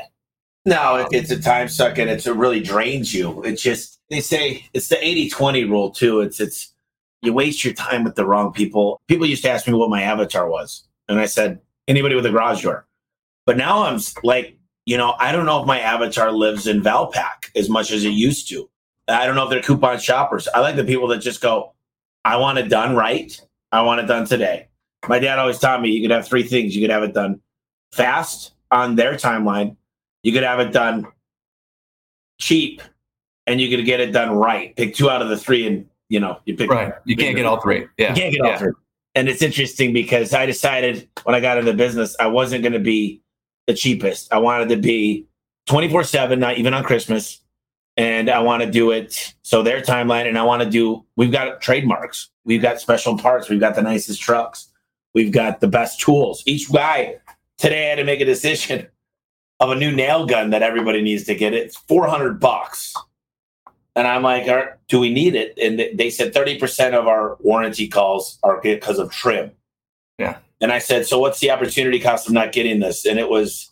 No, it's a time suck and it's, it really drains you. It's just, they say it's the 80 20 rule too. It's, it's, you waste your time with the wrong people. People used to ask me what my avatar was. And I said, anybody with a garage door. But now I'm like, you know, I don't know if my avatar lives in Valpak as much as it used to. I don't know if they're coupon shoppers. I like the people that just go, I want it done right. I want it done today. My dad always taught me you could have three things. You could have it done fast on their timeline. You could have it done cheap and you could get it done right. Pick two out of the three and you know, you pick right. You can't get all three. Yeah. You can't get all three. And it's interesting because I decided when I got into business, I wasn't going to be the cheapest. I wanted to be 24 7, not even on Christmas. And I want to do it so their timeline. And I want to do, we've got trademarks, we've got special parts, we've got the nicest trucks, we've got the best tools. Each guy today I had to make a decision of a new nail gun that everybody needs to get. It's 400 bucks. And I'm like, do we need it? And they said 30% of our warranty calls are because of trim. Yeah. And I said, so what's the opportunity cost of not getting this? And it was,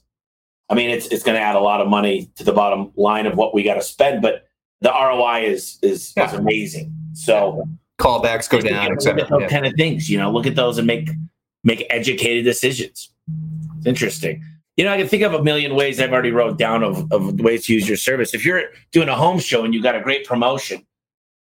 I mean, it's it's going to add a lot of money to the bottom line of what we got to spend, but the ROI is is, yeah. is amazing. So callbacks go down, etc. Those yeah. kind of things, you know, look at those and make make educated decisions. It's interesting. You know, I can think of a million ways I've already wrote down of, of ways to use your service. If you're doing a home show and you got a great promotion,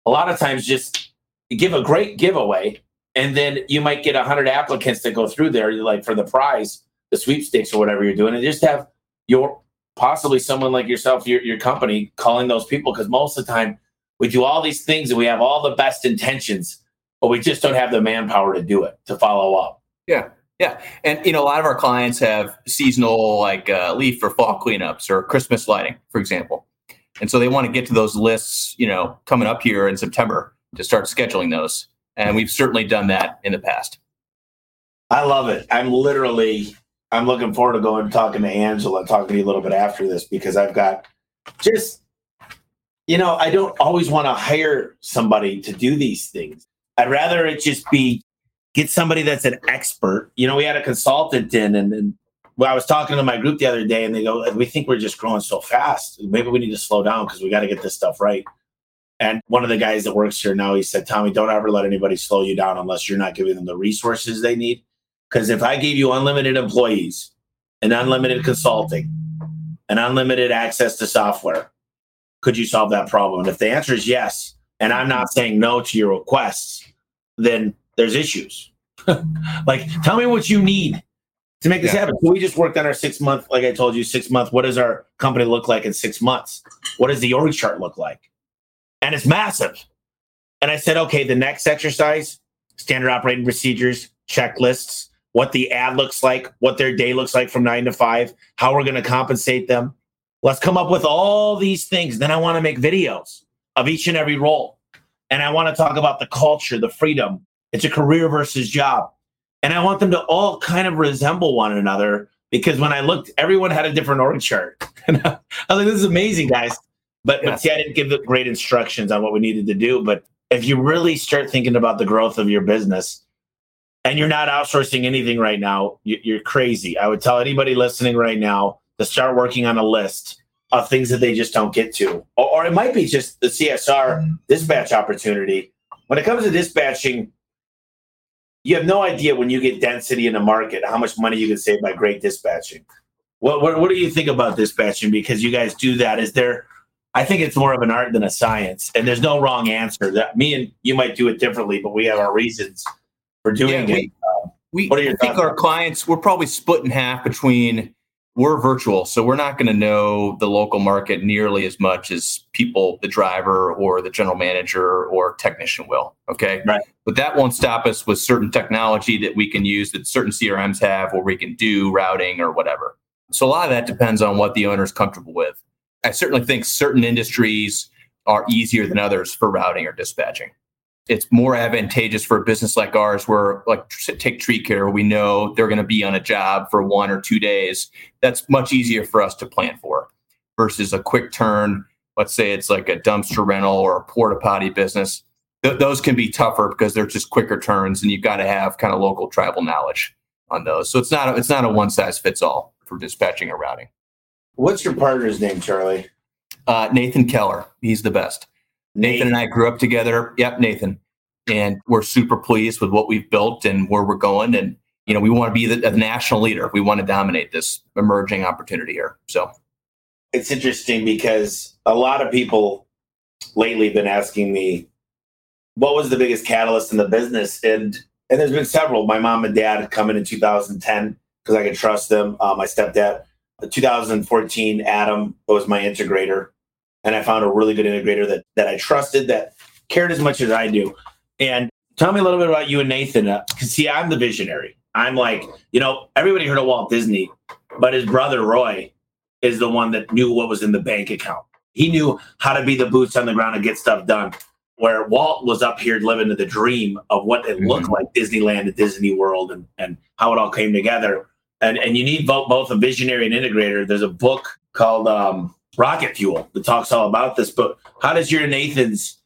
a lot of times just give a great giveaway and then you might get 100 applicants that go through there like for the prize the sweepstakes or whatever you're doing and just have your possibly someone like yourself your, your company calling those people because most of the time we do all these things and we have all the best intentions but we just don't have the manpower to do it to follow up yeah yeah and you know a lot of our clients have seasonal like uh, leaf or fall cleanups or christmas lighting for example and so they want to get to those lists you know coming up here in september to start scheduling those and we've certainly done that in the past. I love it. I'm literally I'm looking forward to going and talking to Angela, talking to you a little bit after this because I've got just you know, I don't always want to hire somebody to do these things. I'd rather it just be get somebody that's an expert. You know, we had a consultant in and, and well, I was talking to my group the other day and they go, we think we're just growing so fast. Maybe we need to slow down because we got to get this stuff right. And one of the guys that works here now, he said, Tommy, don't ever let anybody slow you down unless you're not giving them the resources they need. Because if I gave you unlimited employees and unlimited consulting and unlimited access to software, could you solve that problem? And if the answer is yes, and I'm not saying no to your requests, then there's issues. like, tell me what you need to make this yeah. happen. So we just worked on our six month, like I told you, six month. What does our company look like in six months? What does the org chart look like? and it's massive. And I said, okay, the next exercise, standard operating procedures, checklists, what the ad looks like, what their day looks like from nine to five, how we're going to compensate them. Let's come up with all these things. Then I want to make videos of each and every role. And I want to talk about the culture, the freedom. It's a career versus job. And I want them to all kind of resemble one another because when I looked, everyone had a different org chart. And I was like, this is amazing, guys. But, yeah. but see, I didn't give the great instructions on what we needed to do. But if you really start thinking about the growth of your business and you're not outsourcing anything right now, you're crazy. I would tell anybody listening right now to start working on a list of things that they just don't get to. Or, or it might be just the CSR mm-hmm. dispatch opportunity. When it comes to dispatching, you have no idea when you get density in the market how much money you can save by great dispatching. What, what, what do you think about dispatching? Because you guys do that. Is there I think it's more of an art than a science, and there's no wrong answer. That me and you might do it differently, but we have our reasons for doing yeah, we, it. Um, we, what are your I think our clients we're probably split in half between we're virtual, so we're not going to know the local market nearly as much as people, the driver or the general manager or technician will. Okay, right. But that won't stop us with certain technology that we can use that certain CRMs have, where we can do routing or whatever. So a lot of that depends on what the owner is comfortable with. I certainly think certain industries are easier than others for routing or dispatching. It's more advantageous for a business like ours, where like take tree care, we know they're going to be on a job for one or two days. That's much easier for us to plan for versus a quick turn. Let's say it's like a dumpster rental or a porta potty business. Th- those can be tougher because they're just quicker turns, and you've got to have kind of local tribal knowledge on those. So it's not a, it's not a one size fits all for dispatching or routing. What's your partner's name, Charlie? Uh, Nathan Keller. He's the best. Nathan. And I grew up together. Yep, Nathan. And we're super pleased with what we've built and where we're going. And, you know, we want to be the, the national leader. We want to dominate this emerging opportunity here. So it's interesting because a lot of people lately been asking me, what was the biggest catalyst in the business? And and there's been several. My mom and dad coming in 2010 because I could trust them. Uh, my stepdad 2014, Adam was my integrator. And I found a really good integrator that, that I trusted that cared as much as I do. And tell me a little bit about you and Nathan. Because uh, see, I'm the visionary. I'm like, you know, everybody heard of Walt Disney, but his brother Roy is the one that knew what was in the bank account. He knew how to be the boots on the ground and get stuff done. Where Walt was up here living the dream of what it looked mm-hmm. like Disneyland and Disney World and, and how it all came together. And, and you need both, both a visionary and integrator. There's a book called um, Rocket Fuel that talks all about this. But how does your Nathan's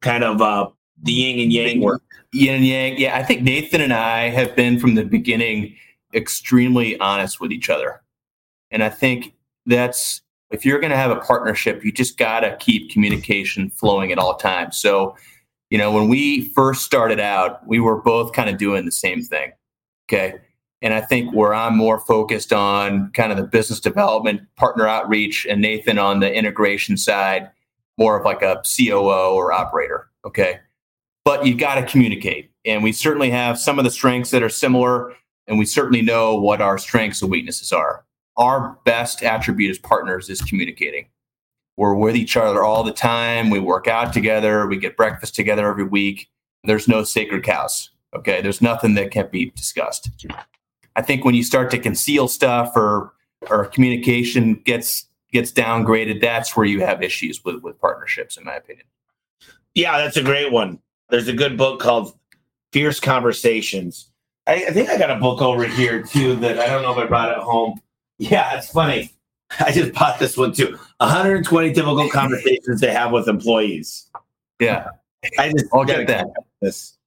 kind of uh, the yin and yang work? Yin and yang. Yeah, I think Nathan and I have been from the beginning extremely honest with each other. And I think that's if you're going to have a partnership, you just got to keep communication flowing at all times. So, you know, when we first started out, we were both kind of doing the same thing. Okay. And I think where I'm more focused on kind of the business development, partner outreach, and Nathan on the integration side, more of like a COO or operator. Okay. But you've got to communicate. And we certainly have some of the strengths that are similar, and we certainly know what our strengths and weaknesses are our best attribute as partners is communicating. We're with each other all the time. We work out together. We get breakfast together every week. There's no sacred cows. Okay. There's nothing that can't be discussed. I think when you start to conceal stuff or or communication gets gets downgraded, that's where you have issues with with partnerships, in my opinion. Yeah, that's a great one. There's a good book called Fierce Conversations. I, I think I got a book over here too that I don't know if I brought it home yeah, it's funny. I just bought this one too. 120 typical conversations they have with employees. Yeah, I just I'll get that. This,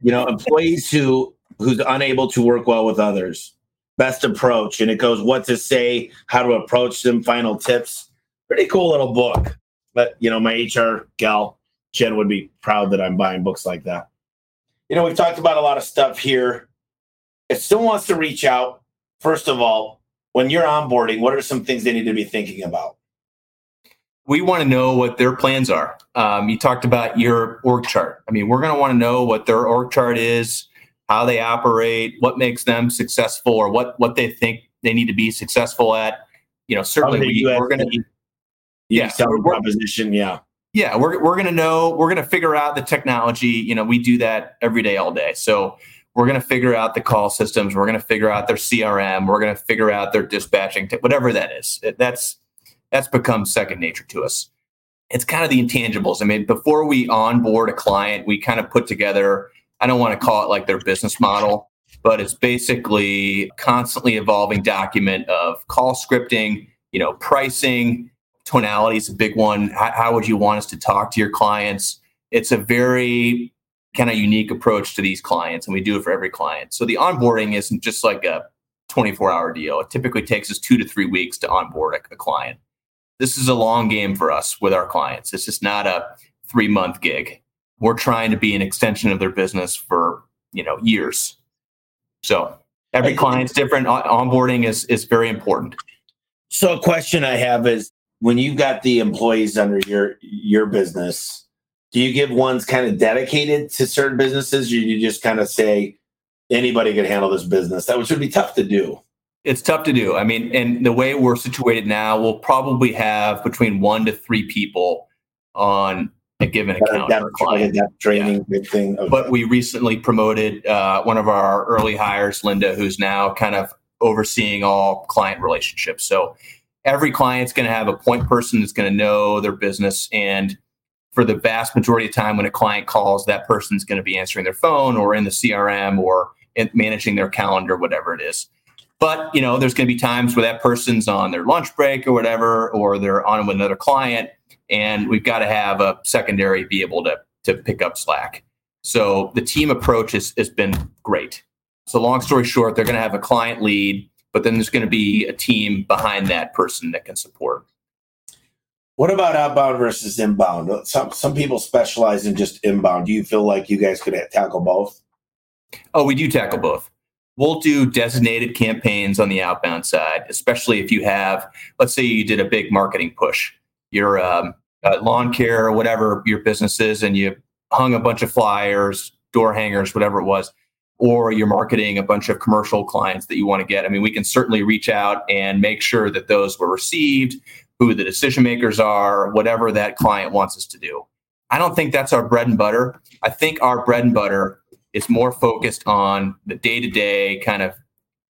you know, employees who who's unable to work well with others. Best approach, and it goes what to say, how to approach them, final tips. Pretty cool little book. But you know, my HR gal Jen would be proud that I'm buying books like that. You know, we've talked about a lot of stuff here. If someone wants to reach out, first of all, when you're onboarding, what are some things they need to be thinking about? We want to know what their plans are. Um, you talked about your org chart. I mean, we're going to want to know what their org chart is, how they operate, what makes them successful, or what what they think they need to be successful at. You know, certainly we, are going to. Yeah, selling proposition. Yeah, yeah, we're we're going to know. We're going to figure out the technology. You know, we do that every day, all day. So we're going to figure out the call systems we're going to figure out their crm we're going to figure out their dispatching t- whatever that is that's that's become second nature to us it's kind of the intangibles i mean before we onboard a client we kind of put together i don't want to call it like their business model but it's basically a constantly evolving document of call scripting you know pricing tonality is a big one how, would you want us to talk to your clients it's a very kind of unique approach to these clients, and we do it for every client. So the onboarding isn't just like a 24 hour deal. It typically takes us two to three weeks to onboard a, a client. This is a long game for us with our clients. It's just not a three month gig. We're trying to be an extension of their business for you know years. So every client's different. onboarding is is very important. So a question I have is when you've got the employees under your your business do you give ones kind of dedicated to certain businesses or you just kind of say anybody can handle this business that would be tough to do it's tough to do i mean and the way we're situated now we'll probably have between one to three people on a given account that, client. That training yeah. thing okay. but we recently promoted uh, one of our early hires linda who's now kind of overseeing all client relationships so every client's going to have a point person that's going to know their business and for the vast majority of time when a client calls, that person's going to be answering their phone or in the CRM or managing their calendar, whatever it is. But you know, there's going to be times where that person's on their lunch break or whatever, or they're on with another client, and we've got to have a secondary be able to to pick up slack. So the team approach has, has been great. So long story short, they're going to have a client lead, but then there's going to be a team behind that person that can support. What about outbound versus inbound? Some some people specialize in just inbound. Do you feel like you guys could tackle both? Oh, we do tackle both. We'll do designated campaigns on the outbound side, especially if you have, let's say you did a big marketing push, your um, uh, lawn care or whatever your business is, and you hung a bunch of flyers, door hangers, whatever it was, or you're marketing a bunch of commercial clients that you want to get. I mean, we can certainly reach out and make sure that those were received who the decision makers are, whatever that client wants us to do. I don't think that's our bread and butter. I think our bread and butter is more focused on the day to day kind of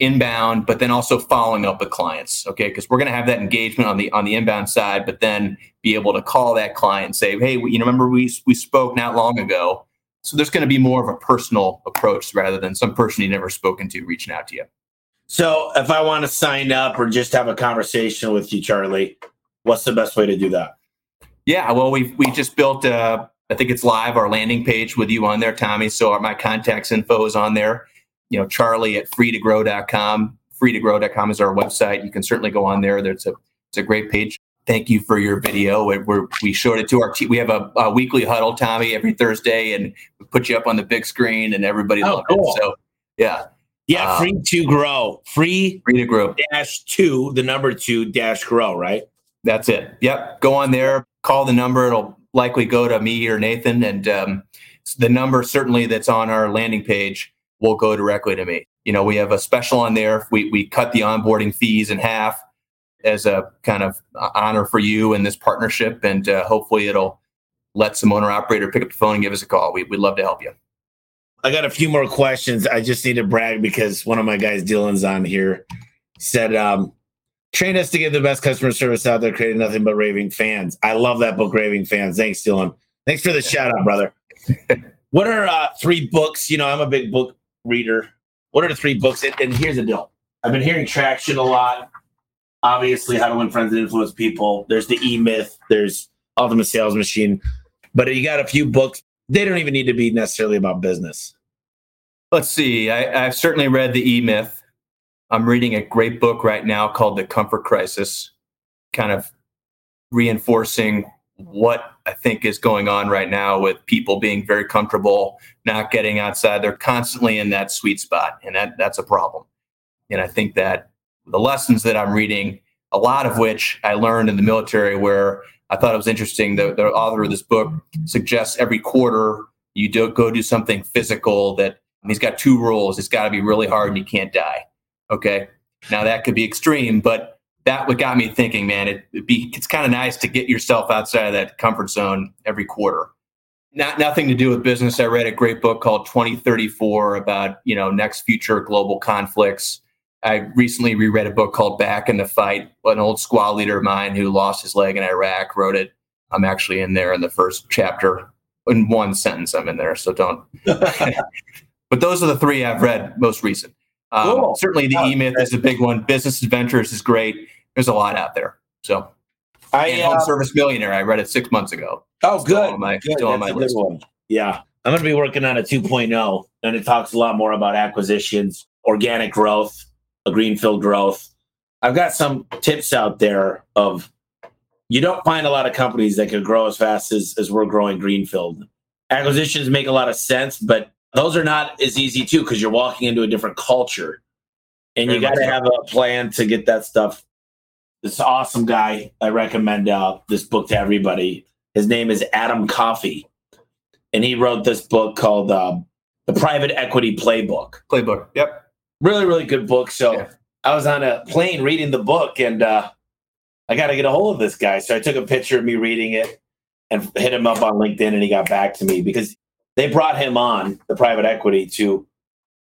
inbound, but then also following up with clients. Okay, because we're going to have that engagement on the on the inbound side, but then be able to call that client and say, "Hey, you remember we we spoke not long ago." So there's going to be more of a personal approach rather than some person you never spoken to reaching out to you. So if I want to sign up or just have a conversation with you, Charlie, what's the best way to do that? Yeah, well, we we just built. Uh, I think it's live our landing page with you on there, Tommy. So our, my contacts info is on there you know, Charlie at freetogrow.com. Freetogrow.com is our website. You can certainly go on there. There's a it's a great page. Thank you for your video. We're, we showed it to our team. We have a, a, weekly huddle, Tommy, every Thursday, and we put you up on the big screen, and everybody oh, loved cool. it. So, yeah. Yeah, um, free to grow. Free, free to grow. Dash two, the number two dash grow, right? That's it. Yep. Go on there, call the number. It'll likely go to me or Nathan. And um, the number certainly that's on our landing page will go directly to me. You know, we have a special on there. We, we cut the onboarding fees in half as a kind of honor for you and this partnership. And uh, hopefully it'll let some owner operator pick up the phone and give us a call. We, we'd love to help you. I got a few more questions. I just need to brag because one of my guys, Dylan's on here, said, um, train us to get the best customer service out there, creating nothing but raving fans. I love that book, Raving Fans. Thanks, Dylan. Thanks for the shout out, brother. what are uh, three books? You know, I'm a big book reader. What are the three books? And, and here's the deal. I've been hearing traction a lot. Obviously, how to win friends and influence people. There's the E Myth. There's Ultimate Sales Machine. But you got a few books. They don't even need to be necessarily about business. Let's see. I, I've certainly read the E Myth. I'm reading a great book right now called The Comfort Crisis, kind of reinforcing what I think is going on right now with people being very comfortable, not getting outside. They're constantly in that sweet spot, and that that's a problem. And I think that the lessons that I'm reading, a lot of which I learned in the military, where I thought it was interesting. The, the author of this book suggests every quarter you do go do something physical. That he's got two rules: it's got to be really hard, and you can't die. Okay, now that could be extreme, but that what got me thinking, man. It, be it's kind of nice to get yourself outside of that comfort zone every quarter. Not nothing to do with business. I read a great book called 2034 about you know next future global conflicts. I recently reread a book called Back in the Fight. An old squad leader of mine who lost his leg in Iraq wrote it. I'm actually in there in the first chapter. In one sentence, I'm in there, so don't. but those are the three I've read most recent. Um, cool. Certainly, the E Myth is a big one. Business Adventures is great there's a lot out there. So, I and Home uh, Service Millionaire. I read it six months ago. Oh, still good. My, good. Still on my list. One. Yeah, I'm going to be working on a 2.0, and it talks a lot more about acquisitions, organic growth, a greenfield growth. I've got some tips out there of you don't find a lot of companies that can grow as fast as, as we're growing greenfield. Acquisitions make a lot of sense, but those are not as easy too because you're walking into a different culture and Very you got to have a plan to get that stuff this awesome guy. I recommend uh, this book to everybody. His name is Adam Coffey, and he wrote this book called uh, The Private Equity Playbook. Playbook. Yep. Really, really good book. So yeah. I was on a plane reading the book, and uh, I got to get a hold of this guy. So I took a picture of me reading it and hit him up on LinkedIn, and he got back to me because they brought him on the private equity to.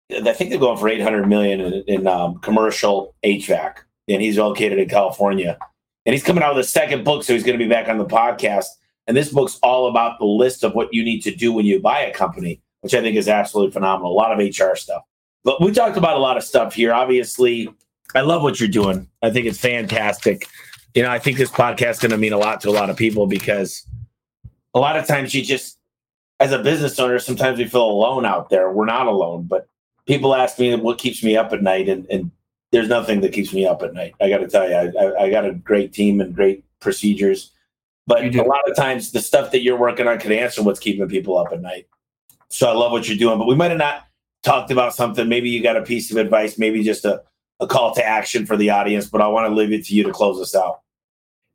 I think they're going for eight hundred million in, in um, commercial HVAC and he's located in California. And he's coming out with a second book, so he's going to be back on the podcast. And this book's all about the list of what you need to do when you buy a company, which I think is absolutely phenomenal. A lot of HR stuff. But we talked about a lot of stuff here. Obviously, I love what you're doing. I think it's fantastic. You know, I think this podcast is going to mean a lot to a lot of people because a lot of times you just, as a business owner, sometimes we feel alone out there. We're not alone, but people ask me what keeps me up at night, and, and there's nothing that keeps me up at night. I got to tell you, I, I, I, got a great team and great procedures, but a lot of times the stuff that you're working on can answer what's keeping people up at night. So I love what you're doing, but we might have not talked about something. Maybe you got a piece of advice, maybe just a, a call to action for the audience, but I want to leave it to you to close us out.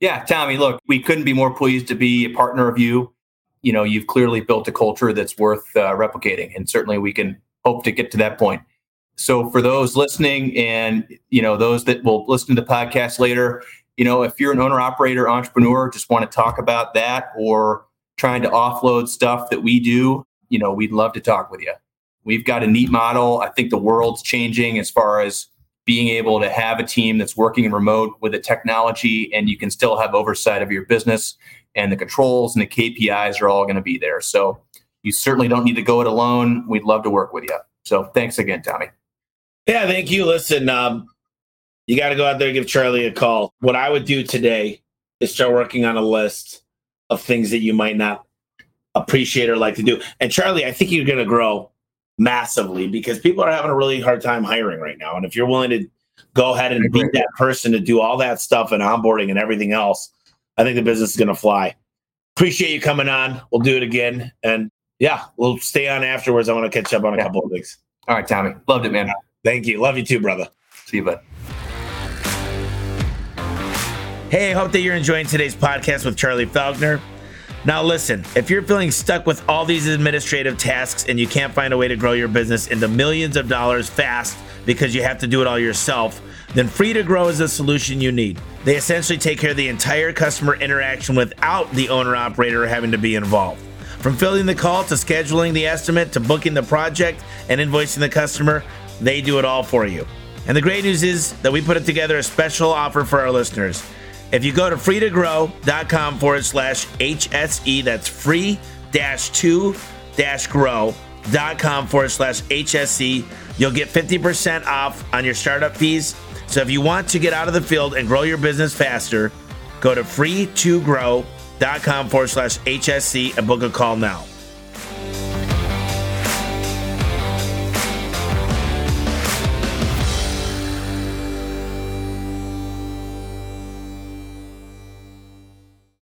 Yeah, Tommy, look, we couldn't be more pleased to be a partner of you. You know, you've clearly built a culture that's worth uh, replicating, and certainly we can hope to get to that point. So for those listening and you know those that will listen to the podcast later, you know if you're an owner operator entrepreneur, just want to talk about that or trying to offload stuff that we do, you know, we'd love to talk with you. We've got a neat model. I think the world's changing as far as being able to have a team that's working in remote with the technology and you can still have oversight of your business and the controls and the KPIs are all going to be there. So you certainly don't need to go it alone. We'd love to work with you. So thanks again, Tommy. Yeah, thank you. Listen, um, you got to go out there and give Charlie a call. What I would do today is start working on a list of things that you might not appreciate or like to do. And Charlie, I think you're going to grow massively because people are having a really hard time hiring right now. And if you're willing to go ahead and be that person to do all that stuff and onboarding and everything else, I think the business is going to fly. Appreciate you coming on. We'll do it again. And yeah, we'll stay on afterwards. I want to catch up on a yeah. couple of things. All right, Tommy. Loved it, man. Thank you. Love you too, brother. See you, bud. Hey, I hope that you're enjoying today's podcast with Charlie Felker. Now, listen, if you're feeling stuck with all these administrative tasks and you can't find a way to grow your business into millions of dollars fast because you have to do it all yourself, then Free2Grow is the solution you need. They essentially take care of the entire customer interaction without the owner operator having to be involved. From filling the call to scheduling the estimate to booking the project and invoicing the customer, they do it all for you. And the great news is that we put it together a special offer for our listeners. If you go to freetogrow.com forward slash HSE, that's free dash two dash grow.com forward slash HSE, you'll get 50% off on your startup fees. So if you want to get out of the field and grow your business faster, go to free2grow.com forward slash HSE and book a call now.